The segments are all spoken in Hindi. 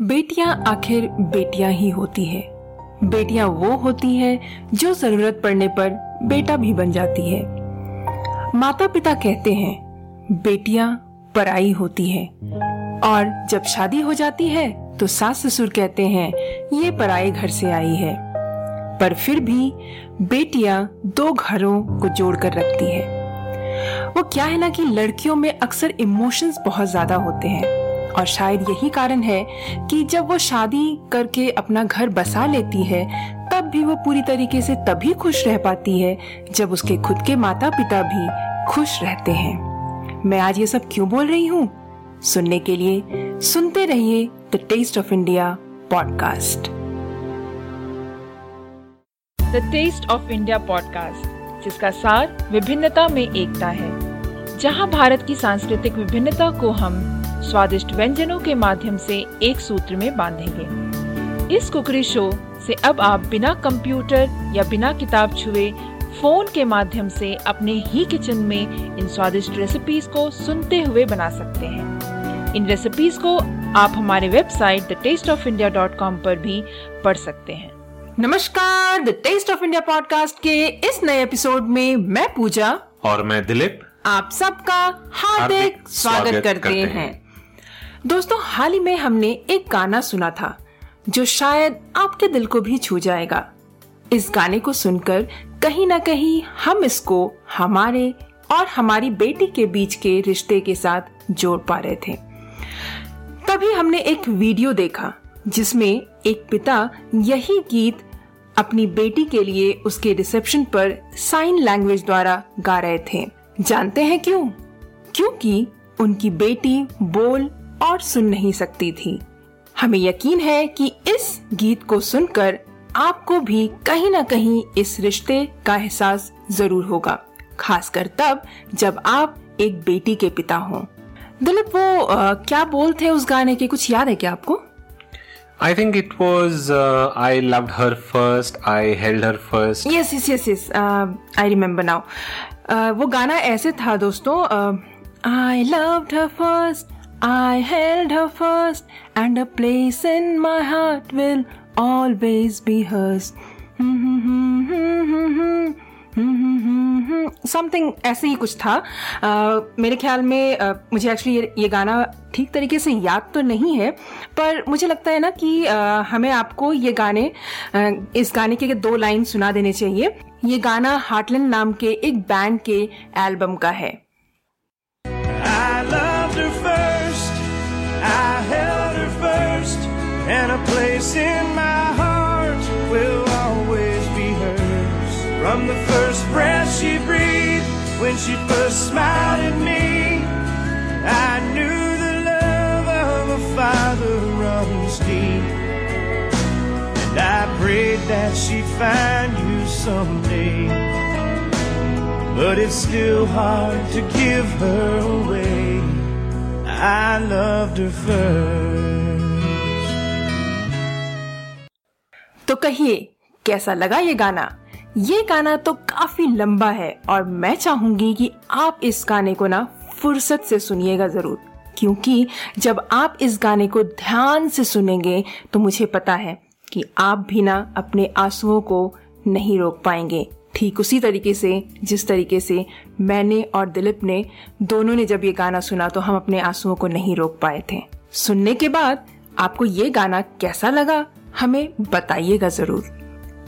बेटियाँ आखिर बेटियाँ ही होती है। बेटियाँ वो होती है जो ज़रूरत पड़ने पर बेटा भी बन जाती है। माता पिता कहते हैं, बेटियाँ पराई होती है और जब शादी हो जाती है तो सास ससुर कहते हैं, ये पराए घर से आई है। पर फिर भी बेटियाँ दो घरों को जोड़कर रखती है। वो क्या है ना कि लड़कियों में अक्सर इमोशंस बहुत ज़्यादा होते हैं। और शायद यही कारण है कि जब वो शादी करके अपना घर बसा लेती है, तब भी वो पूरी तरीके से तभी खुश रह पाती है जब उसके खुद के माता पिता भी खुश रहते हैं। मैं आज ये सब क्यों बोल रही हूँ? सुनने के लिए सुनते रहिए the taste of India podcast the taste of India podcast जिसका सार विभिन्नता में एकता है, जहाँ भारत की सांस्कृतिक विभिन्नता को हम स्वादिष्ट व्यंजनों के माध्यम से एक सूत्र में बांधेंगे। इस कुकरी शो से अब आप बिना कंप्यूटर या बिना किताब छुए फ़ोन के माध्यम से अपने ही किचन में इन स्वादिष्ट रेसिपीज़ को सुनते हुए बना सकते हैं। इन रेसिपीज़ को आप हमारे website the taste of India dot com पर भी पढ़ सकते हैं। नमस्कार the taste of India podcast के इस नए एपिसोड में मैं पूजा और मैं दिलीप। आप सबका हार्दिक स्वागत करते, करते हैं, हैं। दोस्तों, हाल ही में हमने एक गाना सुना था, जो शायद आपके दिल को भी छू जाएगा। इस गाने को सुनकर कहीं ना कहीं हम इसको हमारे और हमारी बेटी के बीच के रिश्ते के साथ जोड़ पा रहे थे। तभी हमने एक वीडियो देखा, जिसमें एक पिता यही गीत अपनी बेटी के लिए उसके रिसेप्शन पर साइन लैंग्वेज द्वारा गा रहे थे। जानते हैं क्यों? क्योंकि उनकी बेटी बोल और सुन नहीं सकती थी हमें यकीन है कि इस गीत को सुनकर आपको भी कहीं ना कहीं इस रिश्ते का एहसास ज़रूर होगा खासकर तब जब आप एक बेटी के पिता हों दिलीप वो आ, क्या बोल थे उस गाने के कुछ याद है क्या आपको I think it was I love. I held her first. Yes, yes, yes, yes. Uh, I remember now. Uh, वो गाना ऐसे था दोस्तों I loved her first. I held her first, and a place in my heart will always be hers. Something ऐसे ही कुछ था। uh, मेरे ख्याल में uh, मुझे एक्चुअली ये, ये गाना ठीक तरीके से याद तो नहीं है पर मुझे लगता है ना कि uh, हमें आपको ये गाने uh, इस गाने के दो लाइन सुना देने चाहिए। ये गाना हार्टलैंड नाम के एक बैंड के एल्बम का है। when she first smiled at me, I knew the love of a father runs deep. And I prayed that she'd find you someday. But it's still hard to give her away. I loved her first. तो कहिए कैसा लगा ये गाना ये गाना तो काफ़ी लंबा है और मैं चाहूँगी कि आप इस गाने को ना फुर्सत से सुनिएगा ज़रूर। क्योंकि जब आप इस गाने को ध्यान से सुनेंगे तो मुझे पता है कि आप भी ना अपने आंसुओं को नहीं रोक पाएँगे। ठीक उसी तरीके से, जिस तरीके से मैंने और दिलीप ने, दोनों ने जब ये गाना सुना तो हम अपने आंसुओं को नहीं रोक पाए थे। सुनने के बाद आपको ये गाना कैसा लगा, हमें बताइएगा ज़रूर।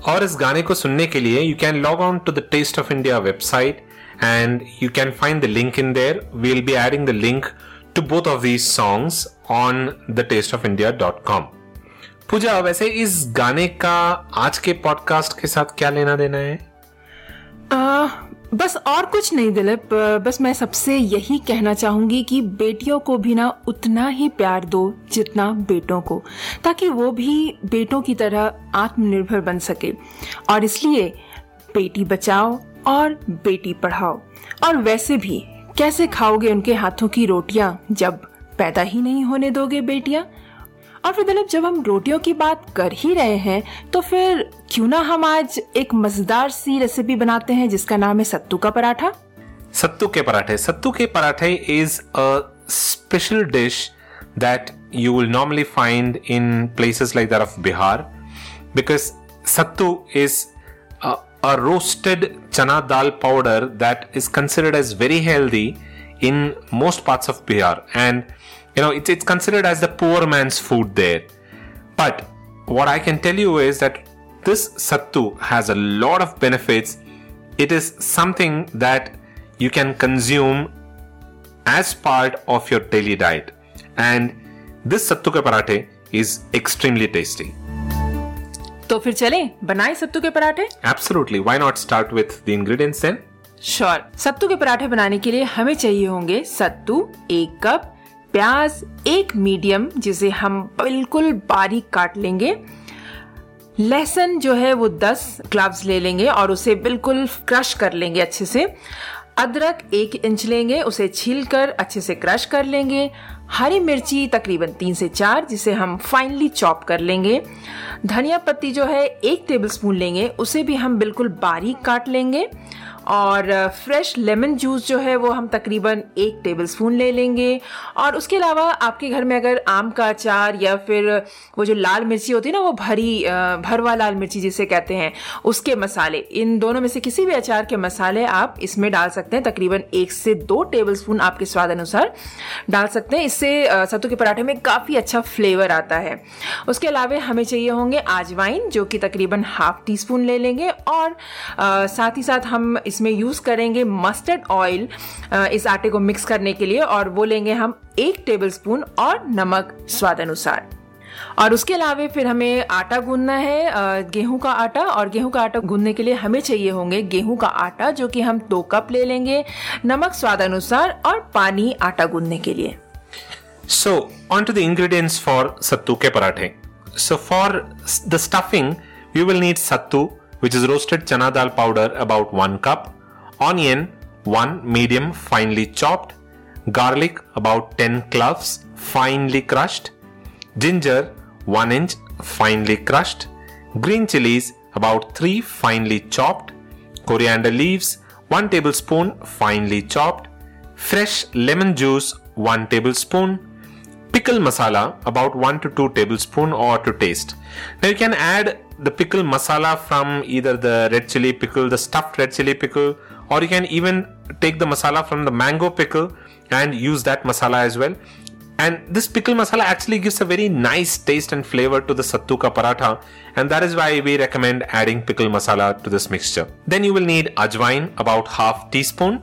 और इस गाने को सुनने के लिए you can log on to the taste of India website and you can find the link in there we'll be adding the link to both of these songs on the taste of India dot com Pooja वैसे इस गाने का आज के पॉडकास्ट के साथ क्या लेना देना है? आ, बस और कुछ नहीं दिलीप, बस मैं सबसे यही कहना चाहूँगी कि बेटियों को भी ना उतना ही प्यार दो जितना बेटों को, ताकि वो भी बेटों की तरह आत्मनिर्भर बन सके। और इसलिए बेटी बचाओ और बेटी पढ़ाओ। और वैसे भी, कैसे खाओगे उनके हाथों की रोटियाँ जब पैदा ही नहीं होने दोगे बेटियाँ? और फिर दिलीप, जब हम रोटियों की बात कर ही रहे हैं तो फिर क्यों ना हम आज एक मज़ेदार सी रेसिपी बनाते हैं, जिसका नाम है सत्तू का पराठा? सत्तू के पराठे। सत्तू के parathe is a special dish that you will normally find in places like that of Bihar because sattu is a roasted chana dal powder that is considered as very healthy in most parts of Bihar and you know it's, it's considered as the poor man's food there but what I can tell you is that this sattu has a lot of benefits it is something that you can consume as part of your daily diet and this sattu ke parathe is extremely tasty तो फिर चलें बनाएं सत्तू के पराठे Absolutely. Why not start with the ingredients then? Sure सत्तू के पराठे बनाने के लिए हमें चाहिए होंगे सत्तू एक कप प्याज एक मीडियम, जिसे हम बिल्कुल बारीक काट लेंगे। लहसुन जो है वो 10 क्लव्स ले लेंगे और उसे बिल्कुल क्रश कर लेंगे अच्छे से। अदरक एक इंच लेंगे, उसे छील कर अच्छे से क्रश कर लेंगे। हरी मिर्ची तकरीबन तीन से चार, जिसे हम फाइनली चॉप कर लेंगे। धनिया पत्ती जो है एक टेबलस्पून लेंगे, उसे भी हम बिल्कुल बारीक काट लेंगे। और फ्रेश लेमन जूस जो है वो हम तकरीबन एक टेबल स्पून ले लेंगे। और उसके अलावा आपके घर में अगर आम का अचार या फिर वो जो लाल मिर्ची होती है ना, वो भरी भरवा लाल मिर्ची जिसे कहते हैं, उसके मसाले, इन दोनों में से किसी भी अचार के मसाले आप इसमें डाल सकते हैं। तकरीबन एक से दो टेबल स्पून आपके स्वाद अनुसार डाल सकते हैं। इससे सत्तू के पराठे में काफ़ी अच्छा फ्लेवर आता है। उसके अलावा हमें चाहिए होंगे आजवाइन जो कि तकरीबन हाफ़ टी स्पून ले लेंगे। और साथ ही साथ हम इसमें यूज़ करेंगे मस्टर्ड ऑयल इस आटे को मिक्स करने के लिए और वो लेंगे हम एक टेबल स्पून और नमक स्वाद अनुसार। और उसके अलावा फिर हमें आटा गूंदना है गेहूँ का आटा और गेहूँ का आटा गूंदने के लिए हमें चाहिए होंगे गेहूँ का आटा जो कि हम दो कप ले लेंगे नमक स्वाद अनुसार और पानी आटा गूंदने के लिए। So on to the ingredients for sattu के पराठे so for the stuffing we will need sattu, which is roasted chana dal powder, about 1 cup, onion, 1 medium finely chopped, garlic, about 10 cloves, finely crushed, ginger, 1 inch finely crushed, green chilies, about 3 finely chopped, coriander leaves, 1 tablespoon finely chopped, fresh lemon juice, 1 tablespoon, pickle masala about 1 to 2 tablespoon or to taste. Now you can add the pickle masala from either the red chili pickle the stuffed red chili pickle or you can even take the masala from the mango pickle and use that masala as well. And this pickle masala actually gives a very nice taste and flavor to the sattu ka paratha and that is why we recommend adding pickle masala to this mixture. Then you will need ajwain about half teaspoon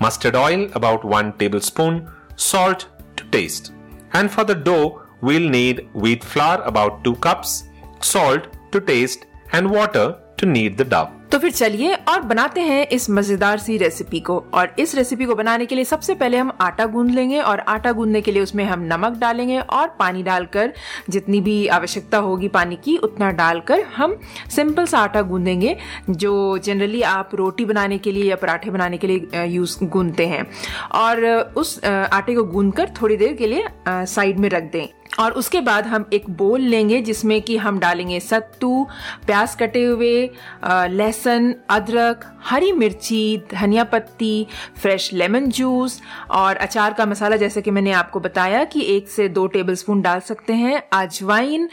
mustard oil about 1 tablespoon salt to taste. And for the dough, we'll need wheat flour about 2 cups, salt to taste, and water to knead the dough. तो फिर चलिए और बनाते हैं इस मज़ेदार सी रेसिपी को। और इस रेसिपी को बनाने के लिए सबसे पहले हम आटा गूंद लेंगे और आटा गूंदने के लिए उसमें हम नमक डालेंगे और पानी डालकर जितनी भी आवश्यकता होगी पानी की उतना डालकर हम सिंपल सा आटा गूंदेंगे जो जनरली आप रोटी बनाने के लिए या पराठे बनाने के लिए यूज़ गूंदते हैं। और उस आटे को गूंद थोड़ी देर के लिए साइड में रख दें। और उसके बाद हम एक बोल लेंगे जिसमें कि हम डालेंगे सत्तू प्याज कटे हुए अ, लहसुन अदरक, हरी मिर्ची, धनिया पत्ती, फ्रेश लेमन जूस और अचार का मसाला, जैसे कि मैंने आपको बताया कि एक से दो टेबलस्पून डाल सकते हैं अजवाइन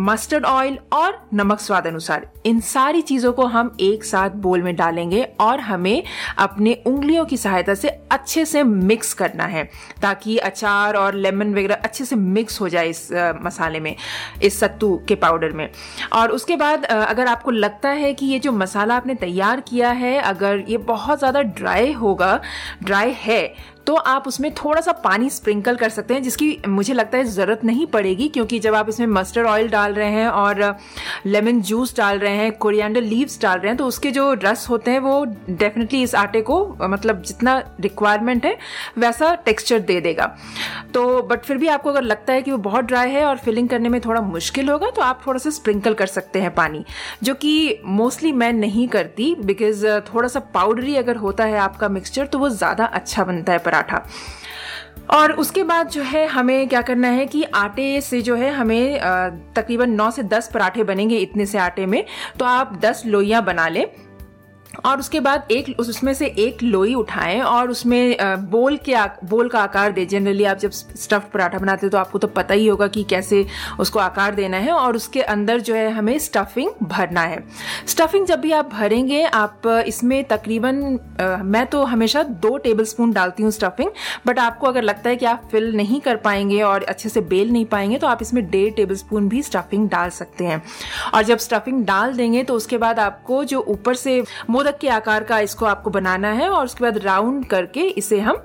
मस्टर्ड ऑयल और नमक स्वाद अनुसार। इन सारी चीज़ों को हम एक साथ बोल में डालेंगे और हमें अपने उंगलियों की सहायता से अच्छे से मिक्स करना है, ताकि अचार और लेमन वगैरह अच्छे से मिक्स हो जाए इस मसाले में, इस सत्तू के पाउडर में। और उसके बाद अगर आपको लगता है कि ये जो मसाला आपने तैयार किया है अगर ये बहुत ज़्यादा ड्राई होगा ड्राई है तो आप उसमें थोड़ा सा पानी स्प्रिंकल कर सकते हैं, जिसकी मुझे लगता है ज़रूरत नहीं पड़ेगी, क्योंकि जब आप इसमें मस्टर्ड ऑयल डाल रहे हैं और लेमन जूस डाल रहे हैं, कोरिएंडर लीव्स डाल रहे हैं तो उसके जो रस होते हैं, वो डेफिनेटली इस आटे को मतलब जितना रिक्वायरमेंट है, वैसा टेक्सचर दे देगा। तो बट फिर भी आपको अगर लगता है कि वो बहुत ड्राई है और फिलिंग करने में थोड़ा मुश्किल होगा तो आप थोड़ा सा स्प्रिंकल कर सकते हैं पानी, जो कि मोस्टली मैं नहीं करती, बिकॉज़ थोड़ा सा पाउडरी अगर होता है आपका मिक्सचर तो वो ज़्यादा अच्छा बनता है पराठा। और उसके बाद जो है, हमें क्या करना है कि आटे से जो है, हमें तकरीबन 9 से 10 पराठे बनेंगे इतने से आटे में। तो आप 10 लोइयाँ बना लें। और उसके बाद एक उसमें से एक लोई उठाएँ और उसमें बोल के आ, बोल का आकार दें। जनरली आप जब स्टफ्ड पराठा बनाते हो तो आपको तो पता ही होगा कि कैसे उसको आकार देना है और उसके अंदर जो है हमें स्टफिंग भरना है। स्टफिंग जब भी आप भरेंगे आप इसमें तकरीबन मैं तो हमेशा दो टेबल स्पून डालती हूँ स्टफिंग बट आपको अगर लगता है कि आप फिल नहीं कर पाएँगे और अच्छे से बेल नहीं पाएँगे तो आप इसमें डेढ़ टेबल स्पून भी स्टफिंग डाल सकते हैं। और जब स्टफिंग डाल देंगे तो उसके बाद आपको जो ऊपर से मोदक के आकार का इसको आपको बनाना है और उसके बाद राउंड करके इसे हम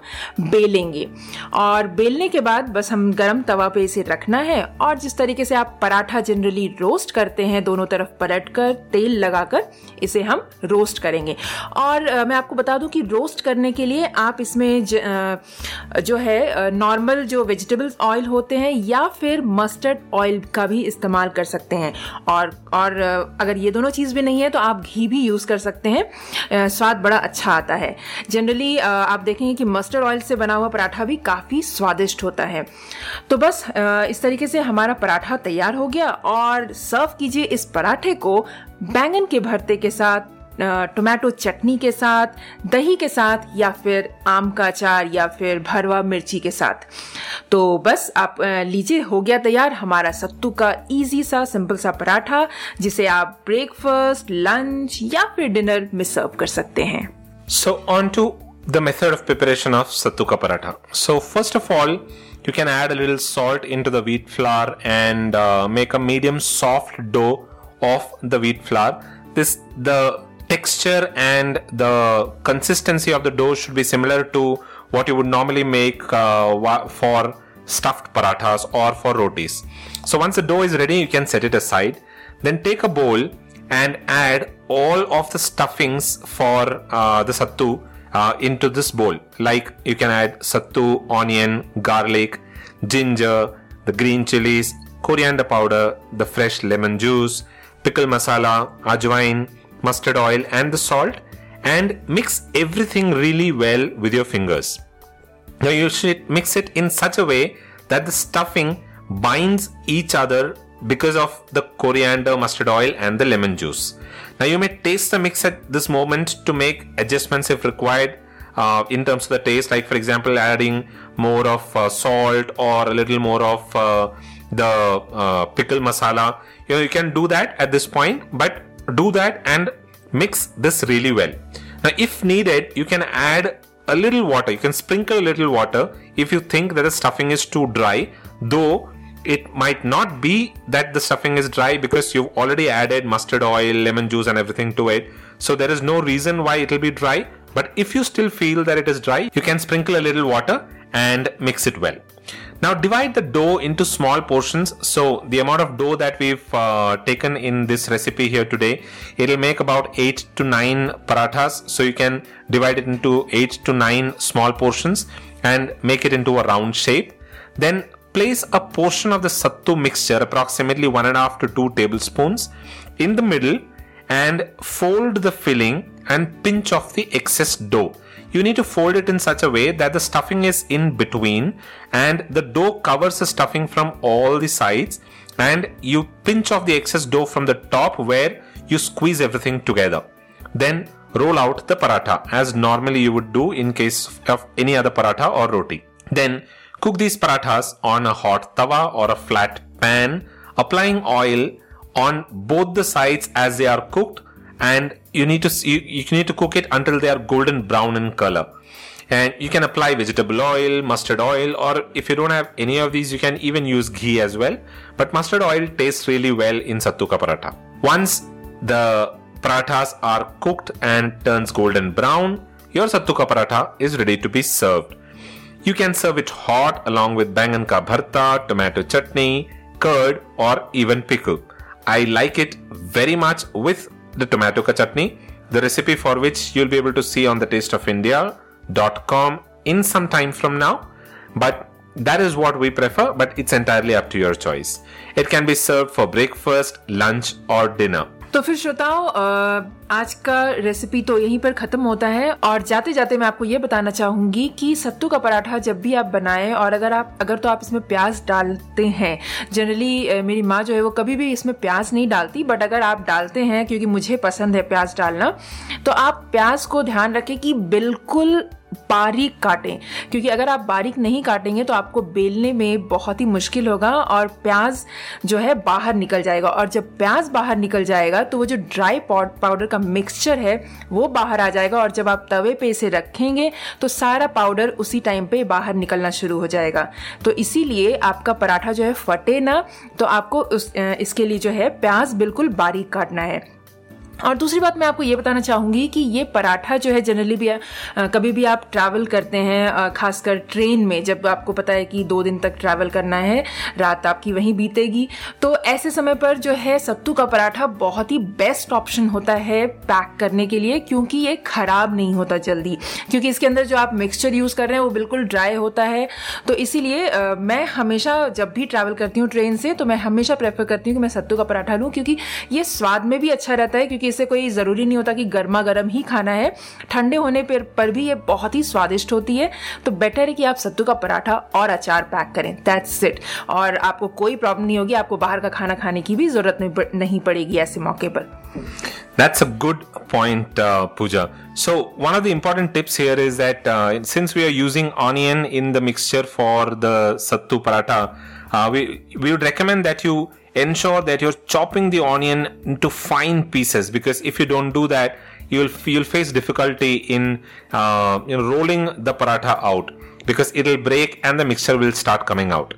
बेलेंगे। और बेलने के बाद बस हम गरम तवा पे इसे रखना है और जिस तरीके से आप पराठा जनरली रोस्ट करते हैं दोनों तरफ़ पलट कर तेल लगाकर इसे हम रोस्ट करेंगे। और मैं आपको बता दूँ कि रोस्ट करने के लिए आप इसमें ज, जो है नॉर्मल जो वेजिटेबल्स ऑयल होते हैं या फिर मस्टर्ड ऑयल का भी इस्तेमाल कर सकते हैं। और और अगर ये दोनों चीज़ भी नहीं है तो आप घी भी यूज़ कर सकते हैं। स्वाद बड़ा अच्छा आता है। जनरली आप देखेंगे कि मस्टर्ड ऑयल से बना हुआ पराठा भी काफ़ी स्वादिष्ट होता है। तो बस इस तरीके से हमारा पराठा तैयार हो गया और सर्व कीजिए इस पराठे को बैंगन के भरते के साथ। टोमेटो चटनी के साथ दही के साथ या फिर आम का अचार या फिर भरवा मिर्ची के साथ। तो बस आप लीजिए हो गया तैयार हमारा सत्तू का इजी सा सिंपल सा पराठा जिसे आप ब्रेकफास्ट लंच या फिर डिनर में सर्व कर सकते हैं। So on to the method of preparation of sattu का paratha. So first of all add a little salt into the wheat flour and uh, make a medium soft dough of the wheat flour. This the texture and the consistency of the dough should be similar to what you would normally make uh, for stuffed parathas or for rotis. So once the dough is ready, you can set it aside. Then take a bowl and add all of the stuffings for uh, the sattu uh, into this bowl. Like you can add sattu, onion, garlic, ginger, the green chilies, coriander powder, the fresh lemon juice, pickle masala, ajwain, mustard oil and the salt and mix everything really well with your fingers. Now you should mix it in such a way that the stuffing binds each other because of the coriander, mustard oil and the lemon juice. Now you may taste the mix at this moment to make adjustments if required uh, in terms of the taste like for example adding more of uh, salt or a little more of uh, the uh, pickle masala you know you can do that at this point but do that and mix this really well. Now, if needed, you can add a little water. You can sprinkle a little water if you think that the stuffing is too dry, though it might not be that the stuffing is dry because you've already added mustard oil, lemon juice, and everything to it. So, there is no reason why it will be dry. But if you still feel that it is dry, you can sprinkle a little water and mix it well. Now divide the dough into small portions. So the amount of dough that we've uh, taken in this recipe here today, it'll make about 8 to 9 parathas. So you can divide it into 8 to 9 small portions and make it into a round shape. Then place a portion of the sattu mixture, approximately 1.5 to 2 tablespoons, in the middle and fold the filling and pinch off the excess dough you need to fold it in such a way that the stuffing is in between and the dough covers the stuffing from all the sides and you pinch off the excess dough from the top where you squeeze everything together. Then roll out the paratha as normally you would do in case of any other paratha or roti. Then cook these parathas on a hot tawa or a flat pan, applying oil on both the sides as they are cooked and you need to you, you need to cook it until they are golden brown in color. And you can apply vegetable oil mustard oil or if you don't have any of these you can even use ghee as well. But mustard oil tastes really well in sattu ka paratha. Once the parathas are cooked and turns golden brown your sattu ka paratha is ready to be served. You can serve it hot along with bangan ka bharta tomato chutney curd or even pickle. I like it very much with the tomato ka chutney, the recipe for which you'll be able to see on the tasteofindia.com in some time from now. But that is what we prefer, but it's entirely up to your choice. It can be served for breakfast, lunch, or dinner. तो फिर श्रोताओं आज का रेसिपी तो यहीं पर खत्म होता है और जाते जाते मैं आपको ये बताना चाहूँगी कि सत्तू का पराठा जब भी आप बनाएँ और अगर आप, अगर तो आप इसमें प्याज डालते हैं। जनरली मेरी माँ जो है वो कभी भी इसमें प्याज नहीं डालती बट अगर आप डालते हैं, क्योंकि मुझे पसंद है प्याज डालना तो आप प्याज को ध्यान रखें कि बिल्कुल बारीक काटें, क्योंकि अगर आप बारीक नहीं काटेंगे तो आपको बेलने में बहुत ही मुश्किल होगा और प्याज जो है बाहर निकल जाएगा। और जब प्याज बाहर निकल जाएगा तो वो जो ड्राई पाउडर का मिक्सचर है, वो बाहर आ जाएगा। और जब आप तवे पे इसे रखेंगे तो सारा पाउडर उसी टाइम पे बाहर निकलना शुरू हो जाएगा। तो इसीलिए आपका पराठा जो है फटे ना तो आपको उस इसके लिए जो है प्याज बिल्कुल बारीक काटना है। और दूसरी बात मैं आपको ये बताना चाहूँगी कि ये पराठा जो है जनरली भी आ, कभी भी आप ट्रैवल करते हैं खासकर ट्रेन में जब आपको पता है कि दो दिन तक ट्रैवल करना है रात आपकी वहीं बीतेगी तो ऐसे समय पर जो है सत्तू का पराठा बहुत ही बेस्ट ऑप्शन होता है पैक करने के लिए क्योंकि ये खराब नहीं होता जल्दी। क्योंकि इसके अंदर जो आप मिक्सचर यूज़ कर रहे हैं वो बिल्कुल ड्राई होता है। तो इसीलिए मैं हमेशा जब भी ट्रैवल करती हूँ ट्रेन से तो मैं हमेशा प्रेफर करती हूँ कि मैं सत्तू का पराठा लूँ क्योंकि ये स्वाद में भी अच्छा रहता है क्योंकि क्योंकि इससे कोई ज़रूरी नहीं होता कि गर्मा गर्म ही खाना है ठंडे होने पर पर भी ये बहुत ही स्वादिष्ट होती है तो बेटर है कि आप सत्तू का पराठा और अचार पैक करें दैट्स इट और आपको कोई प्रॉब्लम नहीं होगी आपको बाहर का खाना खाने की भी ज़रूरत नहीं पड़ेगी ऐसे मौके पर That's a good point, uh, Pooja. So, one of the important tips here is that uh, since we are using onion in the mixture for the sattu paratha, uh, we, we would recommend that you ensure that you're chopping the onion into fine pieces because if you don't do that you'll you'll face difficulty in uh, you know, rolling the paratha out because it'll break and the mixture will start coming out.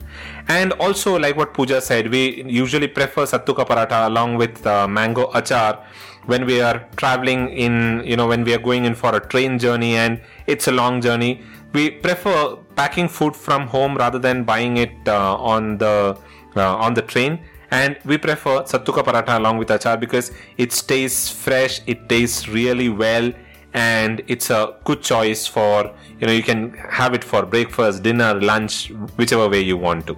And also like what Pooja said we usually prefer sattuka paratha along with uh, mango achar when we are traveling in you know when we are going in for a train journey and it's a long journey. We prefer packing food from home rather than buying it uh, on the uh, on the train and we prefer sattuka paratha along with achar because it stays fresh it tastes really well and it's a good choice for you know you can have it for breakfast dinner lunch whichever way you want to.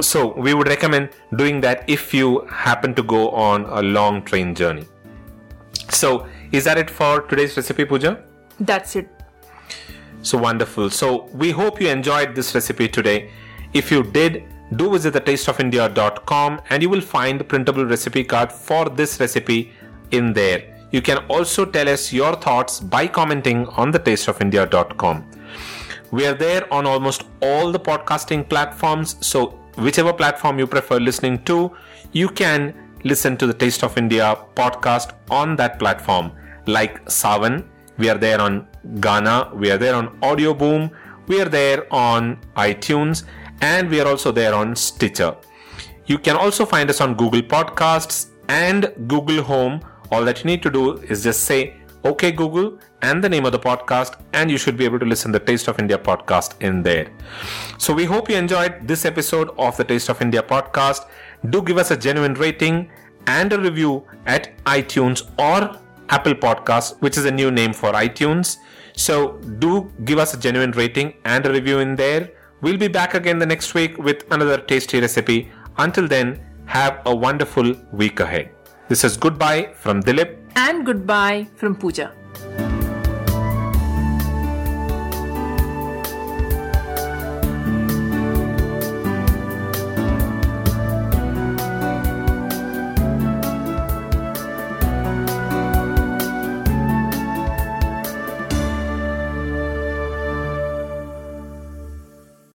So we would recommend doing that if you happen to go on a long train journey. So is that it for today's recipe puja that's it. So wonderful. So we hope you enjoyed this recipe today. If you did do visit the tasteofindia.com and you will find the printable recipe card for this recipe in there. You can also tell us your thoughts by commenting on the tasteofindia.com. We are there on almost all the podcasting platforms, so whichever platform you prefer listening to, you can listen to the Taste of India podcast on that platform. Like Savan, we are there on Ghana, we are there on Audio Boom, we are there on iTunes and we are also there on Stitcher. You can also find us on Google Podcasts and Google Home. All that you need to do is just say, OK, Google, and the name of the podcast, and you should be able to listen to the Taste of India podcast in there. So, we hope you enjoyed this episode of the Taste of India podcast. Do give us a genuine rating and a review at iTunes or Apple Podcasts, which is a new name for iTunes. So, do give us a genuine rating and a review in there. We'll be back again the next week with another tasty recipe. Until then, have a wonderful week ahead. This is goodbye from Dilip and goodbye from Pooja.